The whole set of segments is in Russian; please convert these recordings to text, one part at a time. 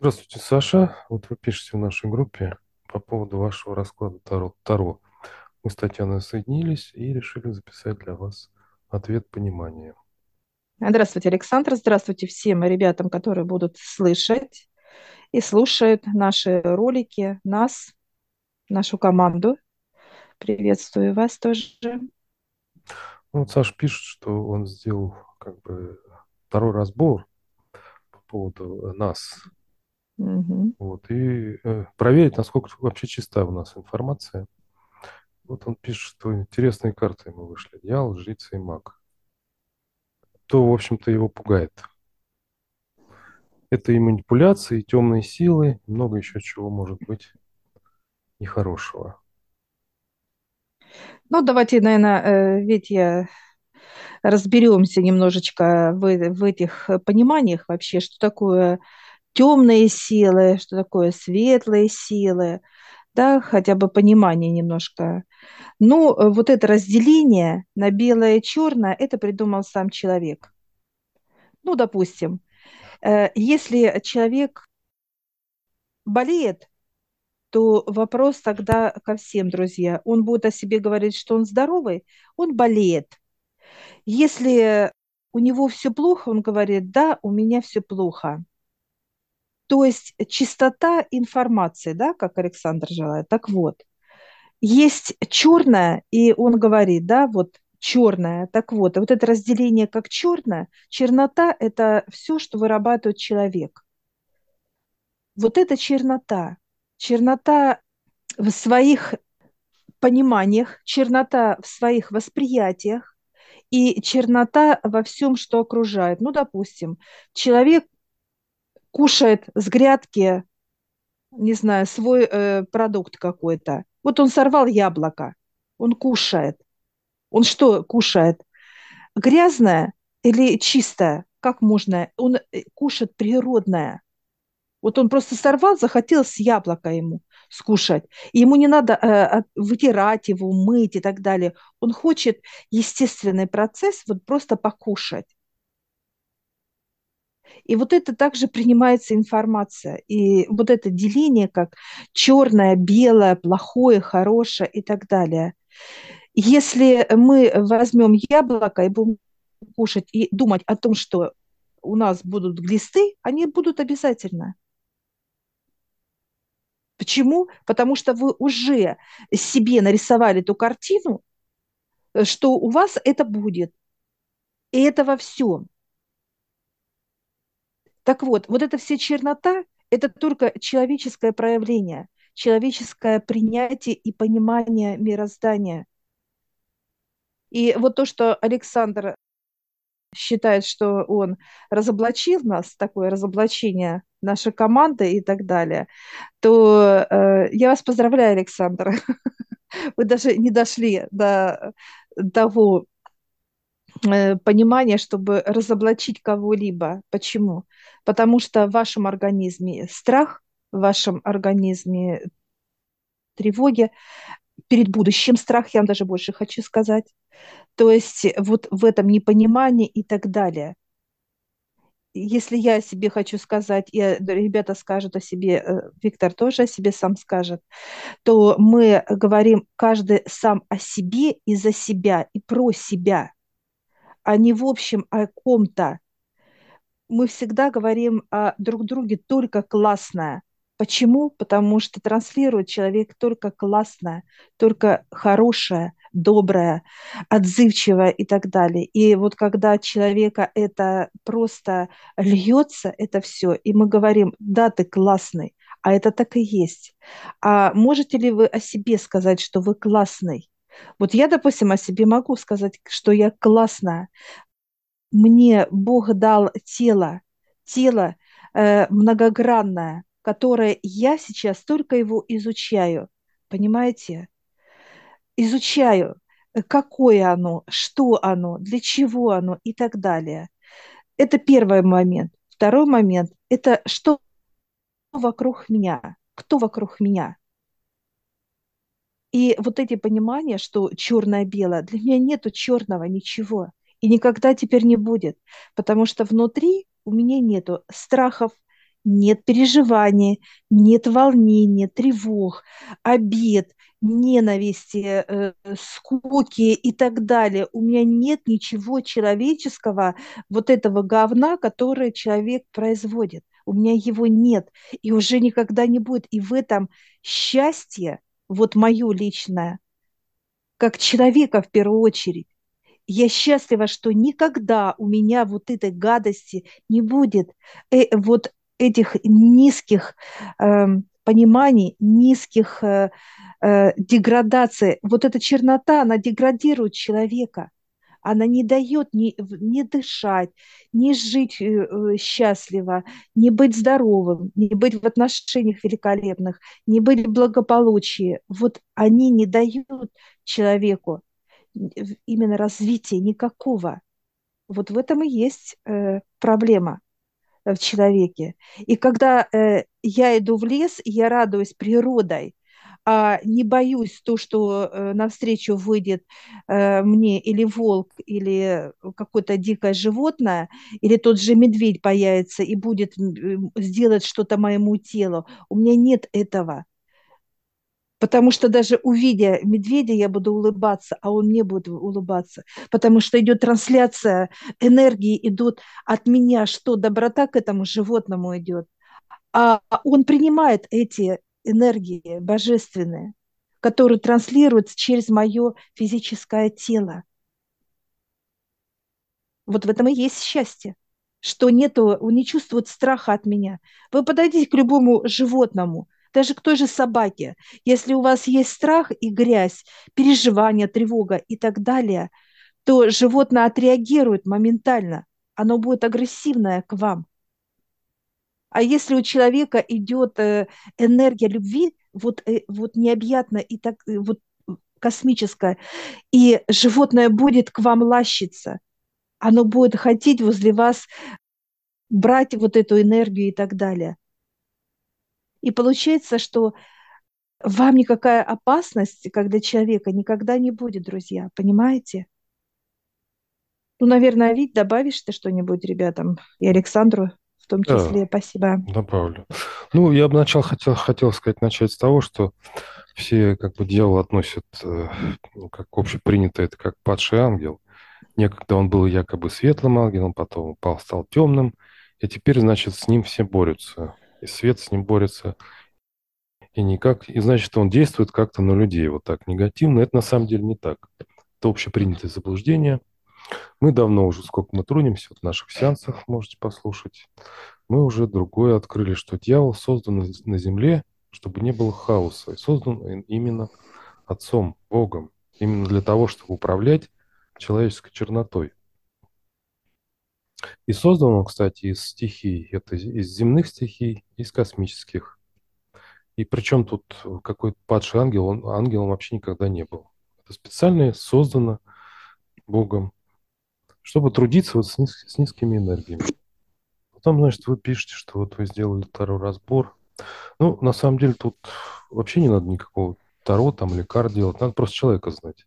Здравствуйте, Саша. Вот вы пишете в нашей группе по поводу вашего расклада Таро. Таро. Мы с Татьяной соединились и решили записать для вас ответ понимания. Здравствуйте, Александр. Здравствуйте всем ребятам, которые будут слышать и слушают наши ролики, нас, нашу команду. Приветствую вас тоже. Ну, вот Саша пишет, что он сделал как бы второй разбор по поводу нас. Угу. Вот, и э, проверить, насколько вообще чиста у нас информация. Вот он пишет, что интересные карты ему вышли. Дьявол, жрица и маг. То, в общем-то, его пугает. Это и манипуляции, и темные силы, много еще чего может быть нехорошего. Ну, давайте, наверное, ведь я разберемся немножечко в, в этих пониманиях вообще, что такое темные силы, что такое светлые силы, да, хотя бы понимание немножко. Ну, вот это разделение на белое и черное, это придумал сам человек. Ну, допустим, Э, если человек болеет, то вопрос тогда ко всем, друзья. Он будет о себе говорить, что он здоровый, он болеет. Если у него все плохо, он говорит, да, у меня все плохо. То есть чистота информации, да, как Александр желает. Так вот, есть черное, и он говорит, да, вот черное. Так вот, вот это разделение как черное, чернота – это все, что вырабатывает человек. Вот эта чернота, чернота в своих пониманиях, чернота в своих восприятиях и чернота во всем, что окружает. Ну, допустим, человек кушает с грядки, не знаю, свой э, продукт какой-то. Вот он сорвал яблоко, он кушает. Он что кушает? Грязное или чистое? Как можно? Он э, кушает природное. Вот он просто сорвал, захотелось яблоко ему скушать. И ему не надо э, вытирать его, мыть и так далее. Он хочет естественный процесс вот просто покушать. И вот это также принимается информация. И вот это деление как черное, белое, плохое, хорошее и так далее. Если мы возьмем яблоко и будем кушать и думать о том, что у нас будут глисты, они будут обязательно. Почему? Потому что вы уже себе нарисовали ту картину, э, что у вас это будет. И это во всем. Так вот, вот эта вся чернота – это только человеческое проявление, человеческое принятие и понимание мироздания. И вот то, что Александр считает, что он разоблачил нас, такое разоблачение нашей команды и так далее, то э, я вас поздравляю, Александр. Вы даже не дошли до того э, понимания, чтобы разоблачить кого-либо. Почему? Потому что в вашем организме страх, в вашем организме тревоги, перед будущим страх, я вам даже больше хочу сказать. То есть вот в этом непонимании и так далее. Если я о себе хочу сказать, и ребята скажут о себе, э, Виктор тоже о себе сам скажет, то мы говорим каждый сам о себе и за себя, и про себя, а не в общем о ком-то. Мы всегда говорим о друг друге только классное. Почему? Потому что транслирует человек только классное, только хорошее, доброе, отзывчивое и так далее. И вот когда человека это просто льется, это все, и мы говорим, да, ты классный, а это так и есть. А можете ли вы о себе сказать, что вы классный? Вот я, допустим, о себе могу сказать, что я классная. Мне Бог дал тело, тело э, многогранное, которое я сейчас только его изучаю. Понимаете? Изучаю, э, какое оно, что оно, для чего оно и так далее. Это первый момент. Второй момент – это что вокруг меня, кто вокруг меня. И вот эти понимания, что черное-белое, для меня нету черного ничего. И никогда теперь не будет, потому что внутри у меня нету страхов, нет переживаний, нет волнения, тревог, обид, ненависти, э, скуки и так далее. У меня нет ничего человеческого, вот этого говна, которое человек производит. У меня его нет и уже никогда не будет. И в этом счастье, вот мое личное, как человека в первую очередь, я счастлива, что никогда у меня вот этой гадости не будет, э, вот этих низких э, пониманий, низких э, э, деградаций. Вот эта чернота, она деградирует человека. Она не дает ни, ни дышать, ни жить э, э, счастливо, не быть здоровым, не быть в отношениях великолепных, не быть в благополучии. Вот они не дают человеку именно развития никакого. Вот в этом и есть э, проблема в человеке. И когда я иду в лес, я радуюсь природой, а не боюсь то, что э, навстречу выйдет э, мне или волк, или какое-то дикое животное, или тот же медведь появится и будет э, сделать что-то моему телу. У меня нет этого. Потому что даже увидя медведя, я буду улыбаться, а он не будет улыбаться. Потому что идет трансляция, энергии идут от меня, что доброта к этому животному идет. А он принимает эти энергии божественные, которые транслируются через мое физическое тело. Вот в этом и есть счастье, что нету, не чувствует страха от меня. Вы подойдите к любому животному – даже к той же собаке. Если у вас есть страх и грязь, переживания, тревога и так далее, то животное отреагирует моментально. Оно будет агрессивное к вам. А если у человека идет э, энергия любви, вот, э, вот необъятно и так э, вот космическая, и животное будет к вам лащиться, оно будет хотеть возле вас брать вот эту энергию и так далее. И получается, что вам никакая опасность, когда человека никогда не будет, друзья, понимаете? Ну, наверное, Вить, добавишь ты что-нибудь ребятам и Александру том числе? Да, Спасибо. добавлю. Ну, я бы начал, хотел, хотел сказать, начать с того, что все как бы дьявол относят, э, ну, как общепринято, это как падший ангел. Некогда он был якобы светлым ангелом, потом упал, стал темным, и теперь, значит, с ним все борются и свет с ним борется, и никак, и значит, он действует как-то на людей вот так негативно. Это на самом деле не так. Это общепринятое заблуждение. Мы давно уже, сколько мы трудимся, вот в наших сеансах можете послушать, мы уже другое открыли, что дьявол создан на земле, чтобы не было хаоса, и создан именно Отцом, Богом, именно для того, чтобы управлять человеческой чернотой. И создан он, кстати, из стихий. Это из земных стихий, из космических. И причем тут какой-то падший ангел, он ангелом вообще никогда не был. Это специально создано Богом, чтобы трудиться вот с, низ, с низкими энергиями. Потом, значит, вы пишете, что вот вы сделали второй разбор. Ну, на самом деле, тут вообще не надо никакого таро там или кар делать, надо просто человека знать.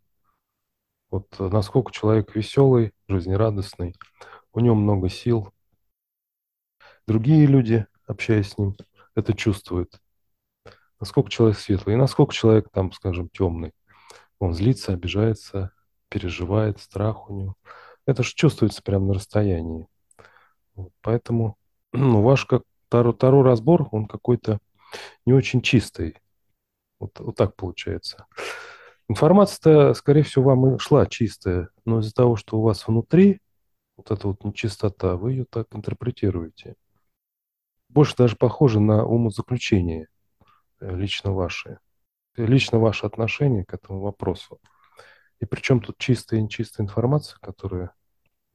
Вот насколько человек веселый, жизнерадостный, у него много сил. Другие люди, общаясь с ним, это чувствуют. Насколько человек светлый и насколько человек там, скажем, темный. Он злится, обижается, переживает, страх у него. Это же чувствуется прямо на расстоянии. Вот, поэтому ну, ваш как таро, таро разбор, он какой-то не очень чистый. Вот, вот так получается. Информация-то, скорее всего, вам и шла чистая, но из-за того, что у вас внутри вот эта вот нечистота, вы ее так интерпретируете. Больше даже похоже на умозаключение э, лично ваше. Лично ваше отношение к этому вопросу. И причем тут чистая и нечистая информация, которая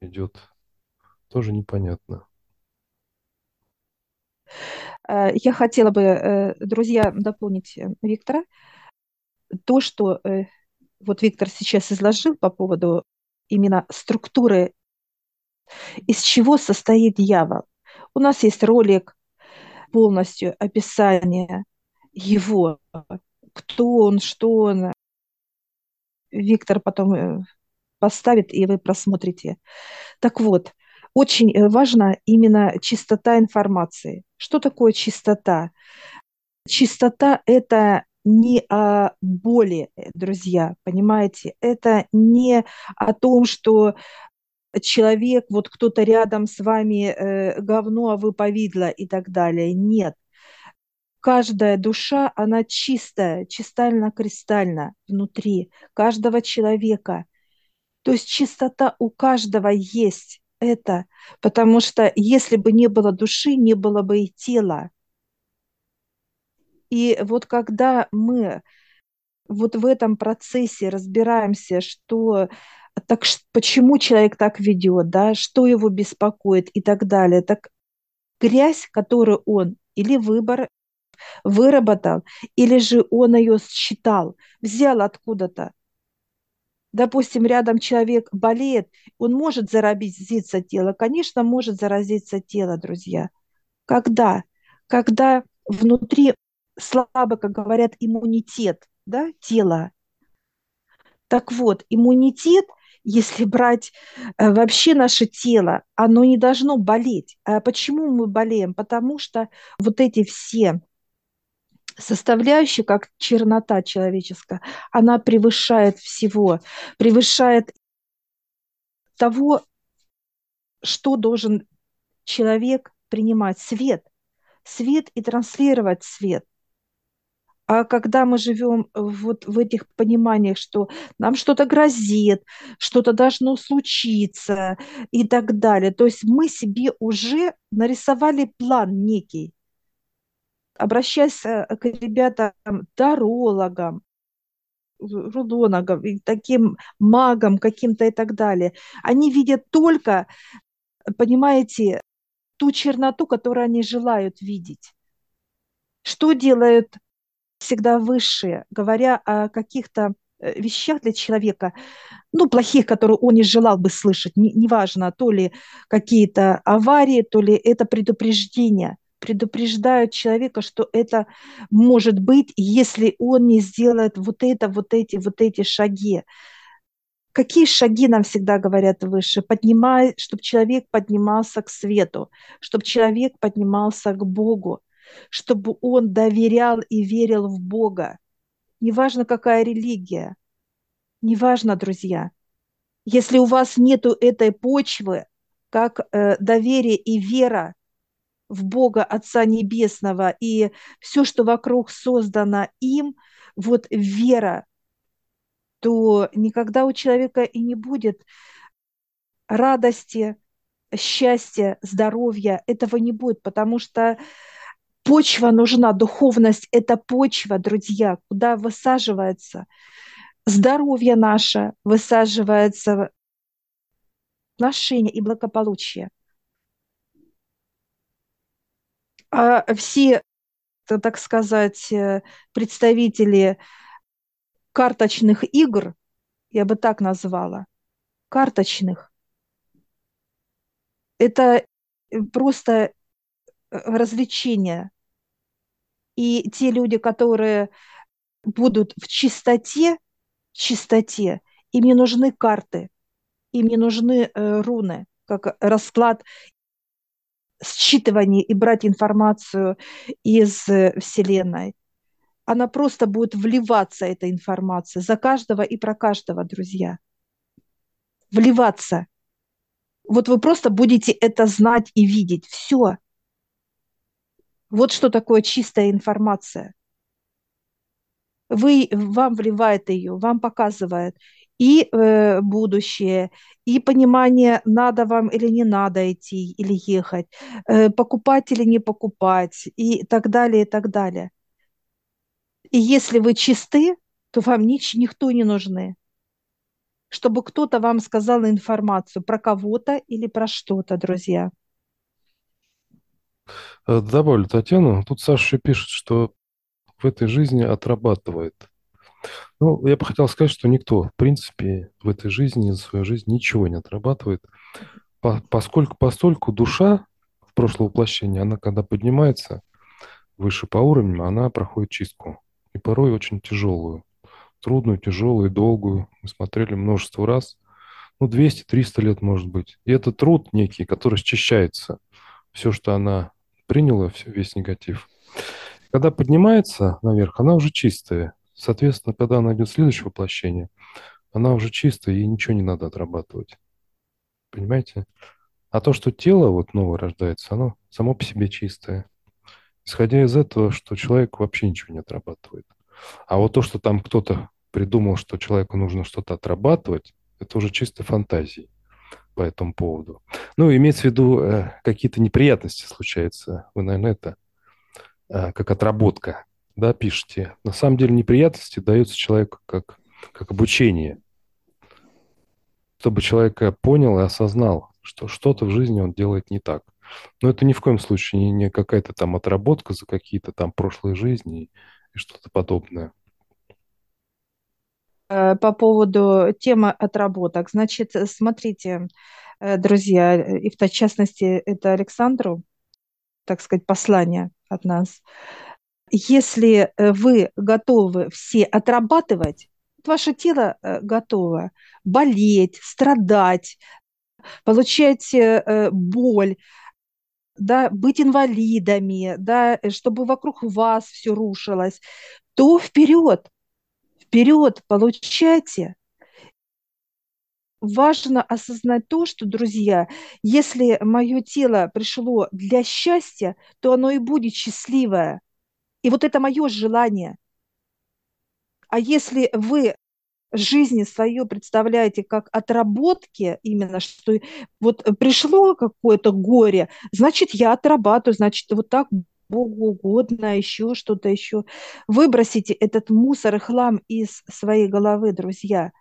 идет, тоже непонятно. Э, я хотела бы, э, друзья, дополнить Виктора. То, что вот Виктор сейчас изложил по поводу именно структуры из чего состоит дьявол. У нас есть ролик, полностью описание его, кто он, что он. Виктор потом э, поставит, и вы просмотрите. Так вот, очень э, важна именно чистота информации. Что такое чистота? Чистота – это не о боли, э, друзья, понимаете? Это не о том, что человек, вот кто-то рядом с вами э, говно, а вы повидло и так далее. Нет. Каждая душа, она чистая, чистально-кристально внутри каждого человека. То есть чистота у каждого есть это, потому что если бы не было души, не было бы и тела. И вот когда мы вот в этом процессе разбираемся, что так почему человек так ведет, да, что его беспокоит и так далее, так грязь, которую он или выбор выработал, или же он ее считал, взял откуда-то, допустим, рядом человек болеет, он может заразиться тело? Конечно, может заразиться тело, друзья. Когда? Когда внутри слабо, как говорят, иммунитет да, тела. Так вот, иммунитет, если брать э, вообще наше тело, оно не должно болеть. А почему мы болеем? Потому что вот эти все составляющая, как чернота человеческая, она превышает всего, превышает того, что должен человек принимать. Свет. Свет и транслировать свет. А когда мы живем вот в этих пониманиях, что нам что-то грозит, что-то должно случиться и так далее, то есть мы себе уже нарисовали план некий, обращаясь э, к ребятам, тарологам, рудонагам, таким магам каким-то и так далее. Они видят только, понимаете, ту черноту, которую они желают видеть. Что делают всегда высшие, говоря о каких-то э, вещах для человека, ну, плохих, которые он не желал бы слышать, неважно, то ли какие-то аварии, то ли это предупреждение – предупреждают человека, что это может быть, если он не сделает вот это, вот эти, вот эти шаги. Какие шаги нам всегда говорят выше? Поднимай, чтобы человек поднимался к свету, чтобы человек поднимался к Богу, чтобы он доверял и верил в Бога. Неважно, какая религия, неважно, друзья. Если у вас нету этой почвы, как э, доверие и вера в Бога Отца Небесного, и все, что вокруг создано им, вот вера, то никогда у человека и не будет радости, счастья, здоровья. Этого не будет, потому что почва нужна, духовность – это почва, друзья, куда высаживается здоровье наше, высаживается отношения и благополучие. А все, так сказать, э, представители карточных игр, я бы так назвала, карточных, это э, просто э, развлечение. И те люди, которые будут в чистоте, чистоте, им не нужны карты, им не нужны э, руны, как расклад считывание и брать информацию из э, Вселенной. Она просто будет вливаться, эта информация, за каждого и про каждого, друзья. Вливаться. Вот вы просто будете это знать и видеть. Все. Вот что такое чистая информация. Вы, вам вливает ее, вам показывает и э, будущее, и понимание, надо вам или не надо идти или ехать, э, покупать или не покупать, и так далее, и так далее. И если вы чисты, то вам нич- никто не нужны, чтобы кто-то вам сказал информацию про кого-то или про что-то, друзья. Э, добавлю Татьяну. Тут Саша пишет, что в этой жизни отрабатывает ну, я бы хотел сказать, что никто, в принципе, в этой жизни, за свою жизнь ничего не отрабатывает, по, поскольку постольку душа в прошлое воплощение, она когда поднимается выше по уровню, она проходит чистку. И порой очень тяжелую. Трудную, тяжелую, долгую. Мы смотрели множество раз ну, 200-300 лет, может быть. И это труд некий, который счищается. Все, что она приняла, весь негатив. Когда поднимается наверх, она уже чистая. Соответственно, когда она идет в следующее воплощение, она уже чистая, и ничего не надо отрабатывать. Понимаете? А то, что тело вот новое рождается, оно само по себе чистое. Исходя из этого, что человек вообще ничего не отрабатывает. А вот то, что там кто-то придумал, что человеку нужно что-то отрабатывать, это уже чисто фантазии по этому поводу. Ну, имеется в виду, э, какие-то неприятности случаются. Вы, наверное, это э, как отработка, да, пишете. На самом деле неприятности даются человеку как, как обучение, чтобы человек понял и осознал, что что-то в жизни он делает не так. Но это ни в коем случае не, не какая-то там отработка за какие-то там прошлые жизни и что-то подобное. Э, по поводу темы отработок. Значит, смотрите, э, друзья, и в частности это Александру, так сказать, послание от нас. Если вы готовы все отрабатывать, ваше тело э, готово болеть, страдать, получать боль, да, быть инвалидами, да, чтобы вокруг вас все рушилось, то вперед, вперед, получайте. Важно осознать то, что, друзья, если мое тело пришло для счастья, то оно и будет счастливое. И вот это мое желание. А если вы жизни свое представляете как отработки, именно что вот пришло какое-то горе, значит, я отрабатываю, значит, вот так Богу угодно, еще что-то еще. Выбросите этот мусор и хлам из своей головы, друзья.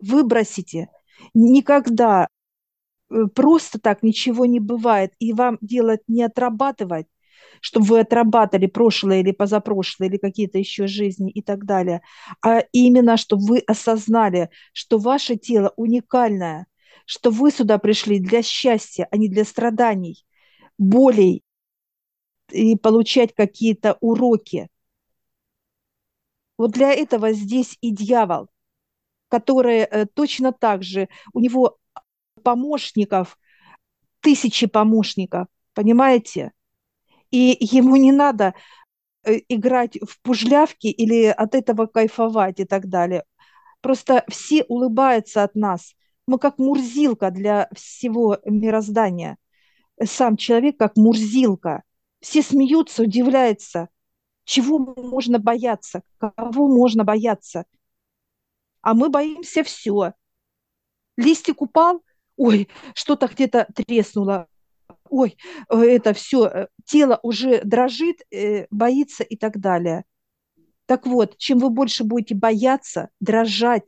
Выбросите. Никогда э, просто так ничего не бывает. И вам делать не отрабатывать, чтобы вы отрабатывали прошлое или позапрошлое, или какие-то еще жизни и так далее, а именно, чтобы вы осознали, что ваше тело уникальное, что вы сюда пришли для счастья, а не для страданий, болей и получать какие-то уроки. Вот для этого здесь и дьявол, который э, точно так же, у него помощников, тысячи помощников, понимаете? И ему не надо э, играть в пужлявки или от этого кайфовать и так далее. Просто все улыбаются от нас. Мы как мурзилка для всего мироздания. Сам человек как мурзилка – все смеются, удивляются. Чего можно бояться? Кого можно бояться? А мы боимся все. Листик упал, ой, что-то где-то треснуло, ой, э, это все, э, тело уже дрожит, э, боится и так далее. Так вот, чем вы больше будете бояться, дрожать,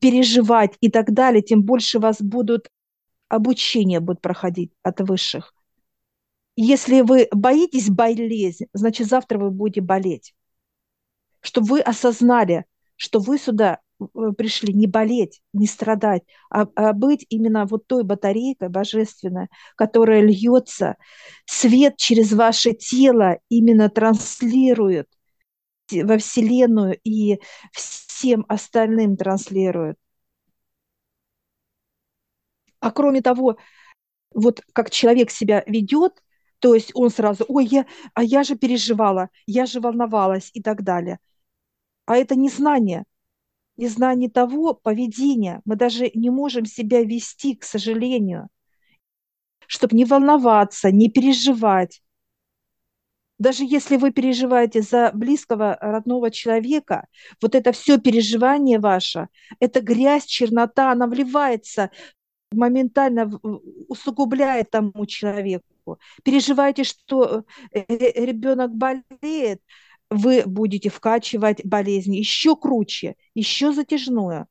переживать и так далее, тем больше вас будут обучение будет проходить от высших. Если вы боитесь болезни, значит, завтра вы будете болеть. Чтобы вы осознали, что вы сюда пришли не болеть, не страдать, а, а быть именно вот той батарейкой божественной, которая льется, свет через ваше тело именно транслирует во Вселенную и всем остальным транслирует. А кроме того, вот как человек себя ведет, то есть он сразу, ой, я, а я же переживала, я же волновалась и так далее. А это не знание, не знание того поведения. Мы даже не можем себя вести, к сожалению, чтобы не волноваться, не переживать. Даже если вы переживаете за близкого родного человека, вот это все переживание ваше, это грязь, чернота, она вливается моментально усугубляет тому человеку. Переживайте, что э, ребенок болеет, вы будете вкачивать болезнь еще круче, еще затяжную.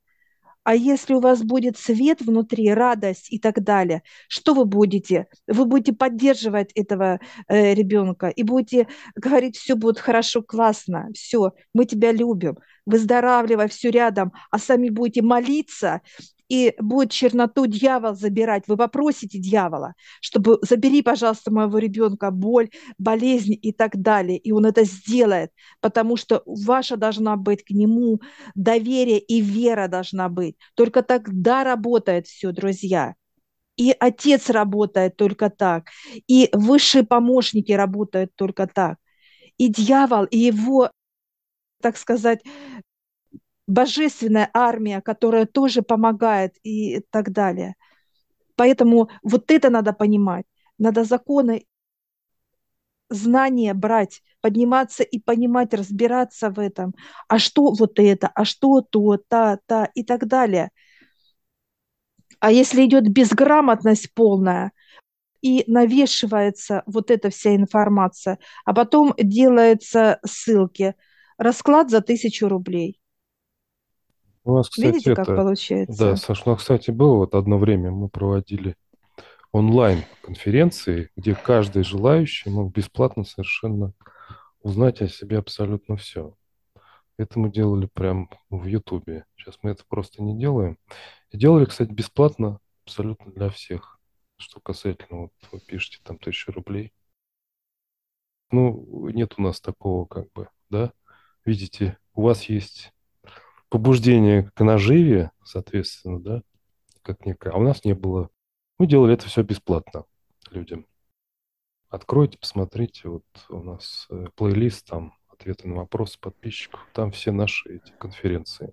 А если у вас будет свет внутри, радость и так далее, что вы будете? Вы будете поддерживать этого э, ребенка и будете говорить, все будет хорошо, классно, все, мы тебя любим, выздоравливай, все рядом, а сами будете молиться и будет черноту дьявол забирать. Вы попросите дьявола, чтобы забери, пожалуйста, моего ребенка боль, болезнь и так далее. И он это сделает, потому что ваша должна быть к нему доверие и вера должна быть. Только тогда работает все, друзья. И отец работает только так, и высшие помощники работают только так. И дьявол, и его, так сказать, божественная армия, которая тоже помогает и так далее. Поэтому вот это надо понимать. Надо законы, знания брать, подниматься и понимать, разбираться в этом. А что вот это, а что то, та, та и так далее. А если идет безграмотность полная, и навешивается вот эта вся информация, а потом делаются ссылки. Расклад за тысячу рублей. У нас, кстати, Видите, это... как получается? Да, Саш, у нас, кстати, было вот одно время, мы проводили онлайн-конференции, где каждый желающий мог бесплатно совершенно узнать о себе абсолютно все. Это мы делали прям в Ютубе. Сейчас мы это просто не делаем. И делали, кстати, бесплатно абсолютно для всех. Что касательно, вот вы пишете там тысячу рублей. Ну, нет у нас такого как бы, да? Видите, у вас есть побуждение к наживе, соответственно, да, как некое, а у нас не было. Мы делали это все бесплатно людям. Откройте, посмотрите, вот у нас э, плейлист, там ответы на вопросы подписчиков, там все наши эти конференции.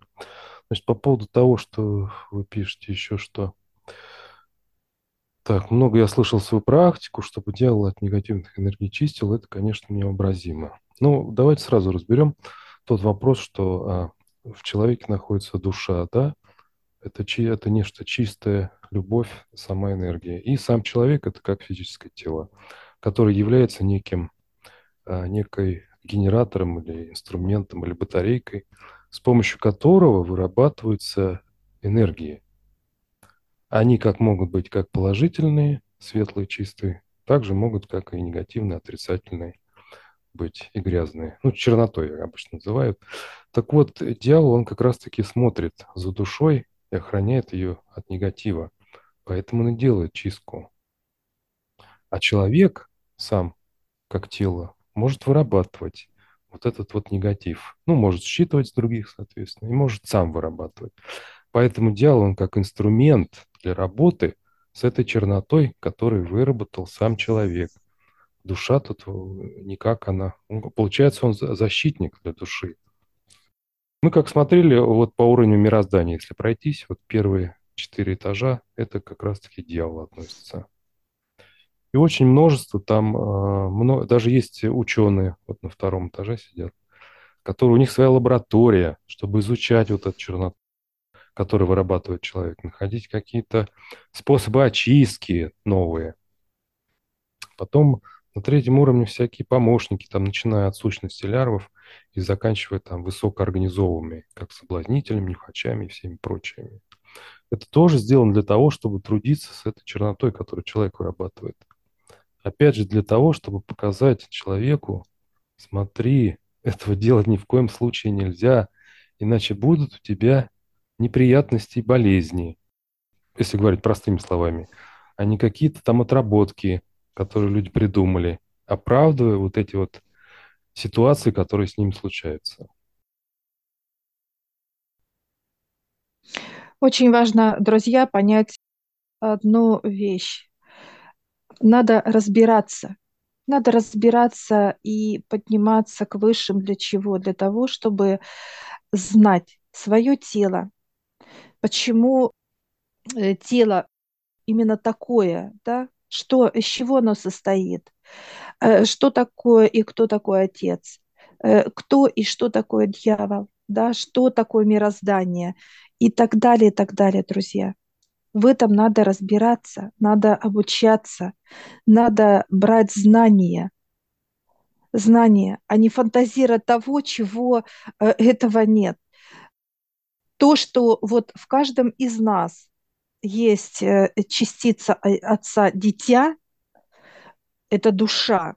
Значит, по поводу того, что вы пишете еще, что так, много я слышал свою практику, чтобы дьявол от негативных энергий чистил, это, конечно, необразимо. Ну, давайте сразу разберем тот вопрос, что а, в человеке находится душа, да, это, чи, это нечто чистое, любовь, сама энергия. И сам человек – это как физическое тело, которое является неким, а, некой генератором или инструментом или батарейкой, с помощью которого вырабатываются энергии. Они как могут быть как положительные, светлые, чистые, также могут как и негативные, отрицательные быть и грязные. Ну, чернотой обычно называют. Так вот, дьявол, он как раз-таки смотрит за душой и охраняет ее от негатива. Поэтому он и делает чистку. А человек сам, как тело, может вырабатывать вот этот вот негатив. Ну, может считывать с других, соответственно, и может сам вырабатывать. Поэтому дьявол, он как инструмент для работы с этой чернотой, которую выработал сам человек – душа тут никак она... Получается, он защитник для души. Мы как смотрели вот по уровню мироздания, если пройтись, вот первые четыре этажа, это как раз-таки дьявол относится. И очень множество там, э, много, даже есть ученые, вот на втором этаже сидят, которые, у них своя лаборатория, чтобы изучать вот эту черноту, которую вырабатывает человек, находить какие-то способы очистки новые. Потом на третьем уровне всякие помощники, там, начиная от сущности лярвов и заканчивая там высокоорганизованными, как соблазнителями, нюхачами и всеми прочими. Это тоже сделано для того, чтобы трудиться с этой чернотой, которую человек вырабатывает. Опять же, для того, чтобы показать человеку, смотри, этого делать ни в коем случае нельзя, иначе будут у тебя неприятности и болезни, если говорить простыми словами, а не какие-то там отработки, которые люди придумали, оправдывая вот эти вот ситуации, которые с ними случаются. Очень важно, друзья, понять одну вещь. Надо разбираться. Надо разбираться и подниматься к высшим. Для чего? Для того, чтобы знать свое тело. Почему э, тело именно такое, да? Что, из чего оно состоит, э, что такое и кто такой Отец, э, кто и что такое дьявол, да, что такое мироздание и так далее, и так далее, друзья. В этом надо разбираться, надо обучаться, надо брать знания, знания, а не фантазировать того, чего э, этого нет. То, что вот в каждом из нас есть э, частица отца дитя, это душа.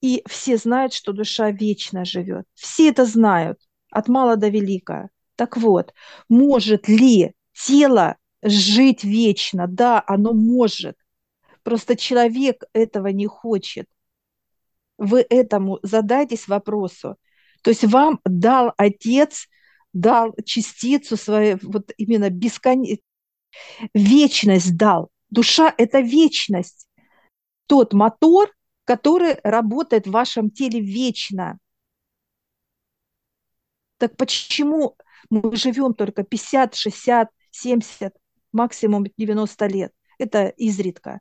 И все знают, что душа вечно живет. Все это знают, от мала до велика. Так вот, может ли тело жить вечно, да, оно может. Просто человек этого не хочет. Вы этому задайтесь вопросу. То есть вам дал Отец, дал частицу свою, вот именно бесконечность, вечность дал. Душа – это вечность. Тот мотор, который работает в вашем теле вечно. Так почему мы живем только 50, 60, 70, максимум 90 лет? Это изредка.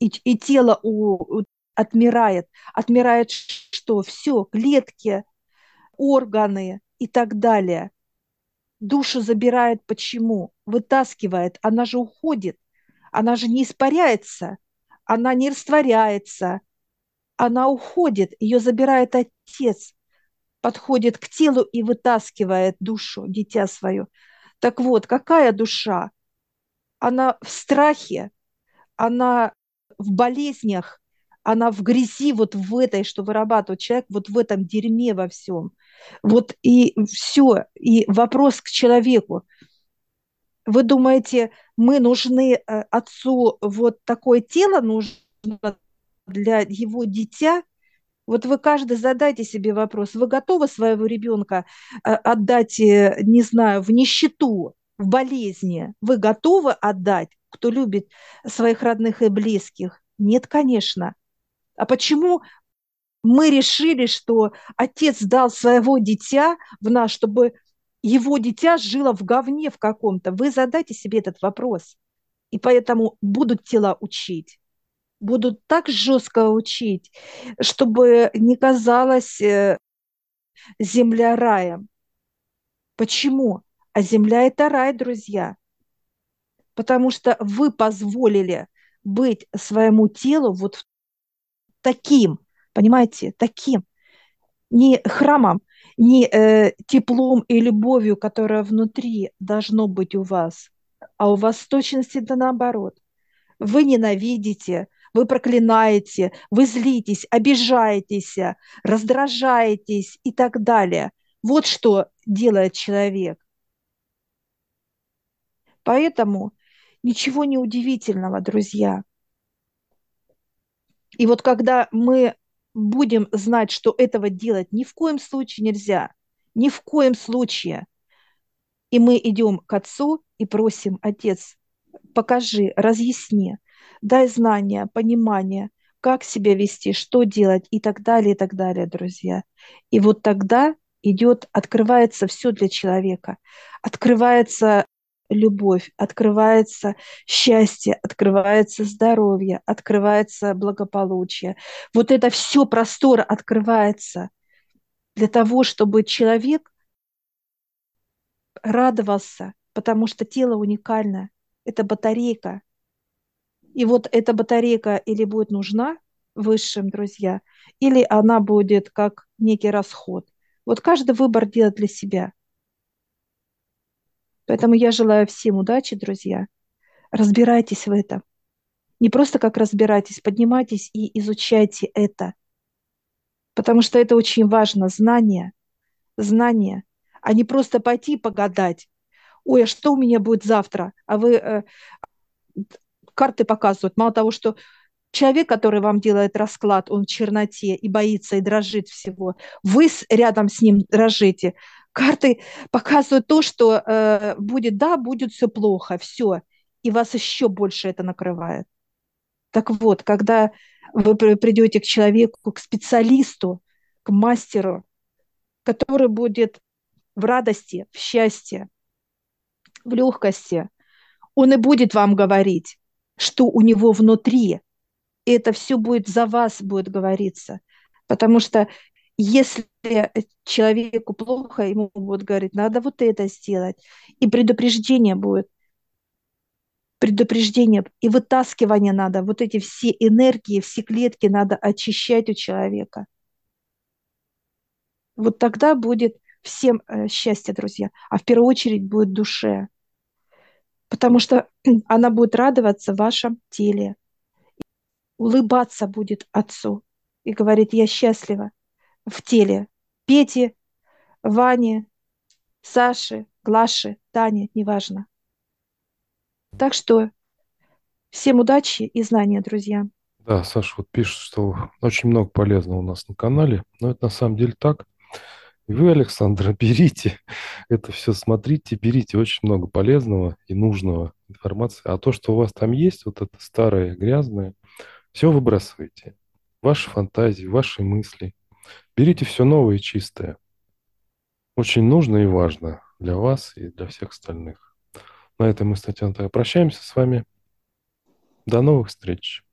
И, и тело у, у, отмирает. Отмирает что? Все, клетки, органы и так далее. Душу забирает почему? Вытаскивает. Она же уходит. Она же не испаряется. Она не растворяется. Она уходит. Ее забирает отец. Подходит к телу и вытаскивает душу, дитя свое. Так вот, какая душа? Она в страхе, она в болезнях, она в грязи вот в этой, что вырабатывает человек, вот в этом дерьме во всем. Вот и все. И вопрос к человеку. Вы думаете, мы нужны э, отцу, вот такое тело нужно для его дитя? Вот вы каждый задайте себе вопрос, вы готовы своего ребенка э, отдать, э, не знаю, в нищету, в болезни? Вы готовы отдать, кто любит своих родных и близких? Нет, конечно. А почему мы решили, что отец дал своего дитя в нас, чтобы его дитя жило в говне в каком-то? Вы задайте себе этот вопрос. И поэтому будут тела учить. Будут так жестко учить, чтобы не казалось э, земля раем. Почему? А земля – это рай, друзья. Потому что вы позволили быть своему телу вот таким, понимаете, таким, не храмом, не э, теплом и любовью, которая внутри должно быть у вас, а у вас точности да наоборот. Вы ненавидите, вы проклинаете, вы злитесь, обижаетесь, раздражаетесь и так далее. Вот что делает человек. Поэтому ничего не удивительного, друзья. И вот когда мы будем знать, что этого делать ни в коем случае нельзя, ни в коем случае, и мы идем к Отцу и просим, Отец, покажи, разъясни, дай знания, понимание, как себя вести, что делать и так далее, и так далее, друзья. И вот тогда идет, открывается все для человека. Открывается любовь, открывается счастье, открывается здоровье, открывается благополучие. Вот это все простор открывается для того, чтобы человек радовался, потому что тело уникальное. Это батарейка. И вот эта батарейка или будет нужна высшим, друзья, или она будет как некий расход. Вот каждый выбор делает для себя – Поэтому я желаю всем удачи, друзья. Разбирайтесь в этом. Не просто как разбирайтесь, поднимайтесь и изучайте это. Потому что это очень важно. Знание. Знание. А не просто пойти погадать. Ой, а что у меня будет завтра? А вы э, карты показывают. Мало того, что человек, который вам делает расклад, он в черноте и боится, и дрожит всего. Вы рядом с ним дрожите карты показывают то, что э, будет, да, будет все плохо, все, и вас еще больше это накрывает. Так вот, когда вы придете к человеку, к специалисту, к мастеру, который будет в радости, в счастье, в легкости, он и будет вам говорить, что у него внутри. И это все будет за вас будет говориться. Потому что если человеку плохо, ему будут говорить, надо вот это сделать. И предупреждение будет. Предупреждение и вытаскивание надо. Вот эти все энергии, все клетки надо очищать у человека. Вот тогда будет всем э, счастье, друзья. А в первую очередь будет душе. Потому что она будет радоваться в вашем теле. Улыбаться будет отцу. И говорит, я счастлива в теле Пети, Вани, Саши, Глаши, Тани, неважно. Так что всем удачи и знания, друзья. Да, Саша вот пишет, что очень много полезного у нас на канале, но это на самом деле так. Вы, Александр, берите это все, смотрите, берите очень много полезного и нужного информации. А то, что у вас там есть, вот это старое, грязное, все выбрасывайте. Ваши фантазии, ваши мысли. Берите все новое и чистое. Очень нужно и важно для вас и для всех остальных. На этом мы с Татьяной прощаемся с вами. До новых встреч.